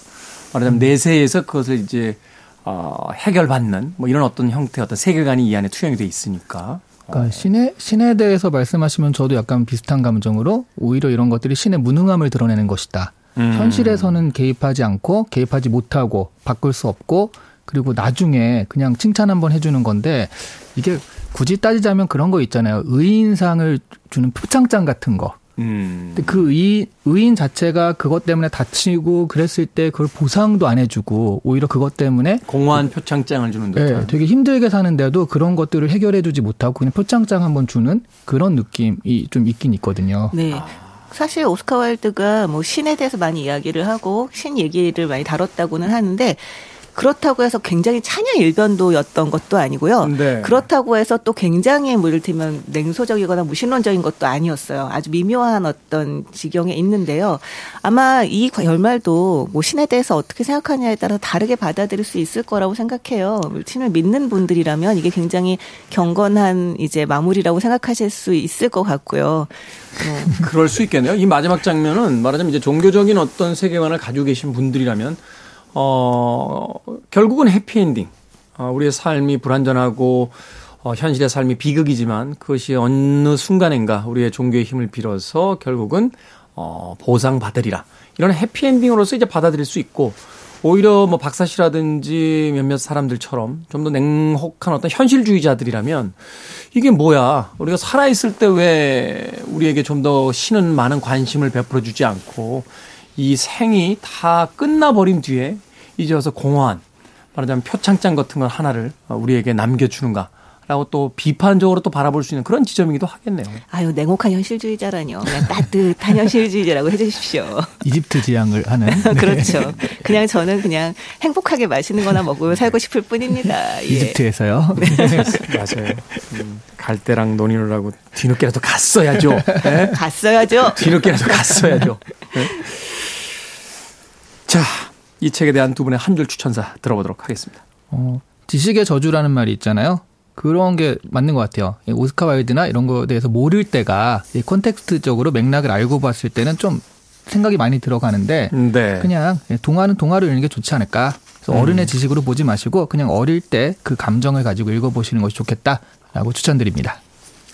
말하자면 내세에서 그것을 이제 어, 해결받는 뭐 이런 어떤 형태 어떤 세계관이 이 안에 투영이 돼 있으니까. 그러니까 신에 신에 대해서 말씀하시면 저도 약간 비슷한 감정으로 오히려 이런 것들이 신의 무능함을 드러내는 것이다. 음. 현실에서는 개입하지 않고 개입하지 못하고 바꿀 수 없고 그리고 나중에 그냥 칭찬 한번 해주는 건데 이게 굳이 따지자면 그런 거 있잖아요. 의인상을 주는 표창장 같은 거. 음. 그 의, 의인 자체가 그것 때문에 다치고 그랬을 때 그걸 보상도 안 해주고 오히려 그것 때문에 공허한 표창장을 주는 듯한 네, 되게 힘들게 사는데도 그런 것들을 해결해주지 못하고 그냥 표창장 한번 주는 그런 느낌이 좀 있긴 있거든요. 네. 사실 오스카 와일드가 뭐 신에 대해서 많이 이야기를 하고 신 얘기를 많이 다뤘다고는 하는데 그렇다고 해서 굉장히 찬양 일변도였던 것도 아니고요. 네. 그렇다고 해서 또 굉장히 뭐 이를테면 냉소적이거나 무신론적인 것도 아니었어요. 아주 미묘한 어떤 지경에 있는데요. 아마 이 결말도 뭐 신에 대해서 어떻게 생각하냐에 따라 다르게 받아들일 수 있을 거라고 생각해요. 신을 믿는 분들이라면 이게 굉장히 경건한 이제 마무리라고 생각하실 수 있을 것 같고요. 뭐. 그럴 수 있겠네요. 이 마지막 장면은 말하자면 이제 종교적인 어떤 세계관을 가지고 계신 분들이라면 어, 결국은 해피엔딩. 어, 우리의 삶이 불완전하고 어, 현실의 삶이 비극이지만 그것이 어느 순간인가 우리의 종교의 힘을 빌어서 결국은 어, 보상받으리라. 이런 해피엔딩으로서 이제 받아들일 수 있고 오히려 뭐 박사 씨라든지 몇몇 사람들처럼 좀 더 냉혹한 어떤 현실주의자들이라면 이게 뭐야 우리가 살아있을 때 왜 우리에게 좀 더 신은 많은 관심을 베풀어 주지 않고 이 생이 다 끝나버린 뒤에 이제 와서 공허한 말하자면 표창장 같은 걸 하나를 우리에게 남겨주는가 라고 또 비판적으로 또 바라볼 수 있는 그런 지점이기도 하겠네요. 아유, 냉혹한 현실주의자라뇨. 그냥 따뜻한 현실주의자라고 해주십시오. 이집트 지향을 하는. 네. 그렇죠. 그냥 저는 그냥 행복하게 맛있는 거나 먹으며 살고 싶을 뿐입니다. 예. 이집트에서요? 네. 맞아요. 음, 갈 때랑 논의를 하고 뒤늦게라도 갔어야죠. 네? 갔어야죠. 뒤늦게라도 갔어야죠. 네? 자, 이 책에 대한 두 분의 한 줄 추천사 들어보도록 하겠습니다. 어, 지식의 저주라는 말이 있잖아요. 그런 게 맞는 것 같아요. 오스카 와일드나 이런 거에 대해서 모를 때가 콘텍스트적으로 맥락을 알고 봤을 때는 좀 생각이 많이 들어가는데 네. 그냥 동화는 동화로 읽는 게 좋지 않을까. 그래서 음. 어른의 지식으로 보지 마시고 그냥 어릴 때 그 감정을 가지고 읽어보시는 것이 좋겠다라고 추천드립니다.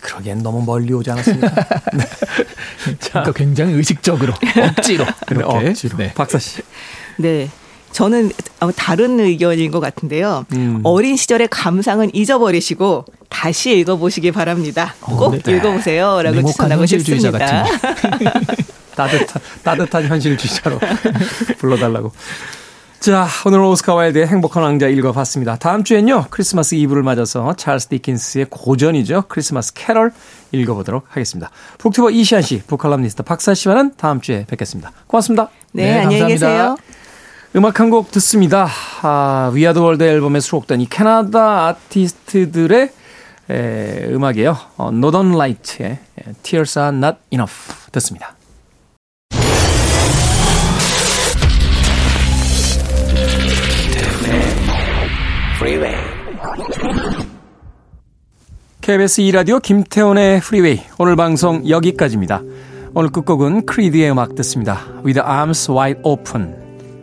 그러기엔 너무 멀리 오지 않았습니까? 네. 그러니까 굉장히 의식적으로 억지로 이렇게 억지로. 네. 박사 씨. 네. 저는 다른 의견인 것 같은데요. 음. 어린 시절의 감상은 잊어버리시고 다시 읽어보시기 바랍니다. 어, 꼭 네. 읽어보세요라고 추천하고 싶습니다. 따뜻한 따뜻한 현실주의자로 불러달라고. 자, 오늘 오스카 와일드의 행복한 왕자 읽어봤습니다. 다음 주엔요, 크리스마스 이브를 맞아서 찰스 디킨스의 고전이죠. 크리스마스 캐럴 읽어보도록 하겠습니다. 북튜버 이시안 씨, 북칼럼니스트 박사 씨와는 다음 주에 뵙겠습니다. 고맙습니다. 네, 네 안녕히 계세요. 음악 한 곡 듣습니다. 아, We Are the World 앨범에 수록된 이 캐나다 아티스트들의 에, 음악이에요. 어, 노던 라이트의 Tears Are Not Enough 듣습니다. KBS 2라디오 김태훈의 프리웨이 오늘 방송 여기까지입니다. 오늘 끝곡은 크리드의 음악 듣습니다. With Arms Wide Open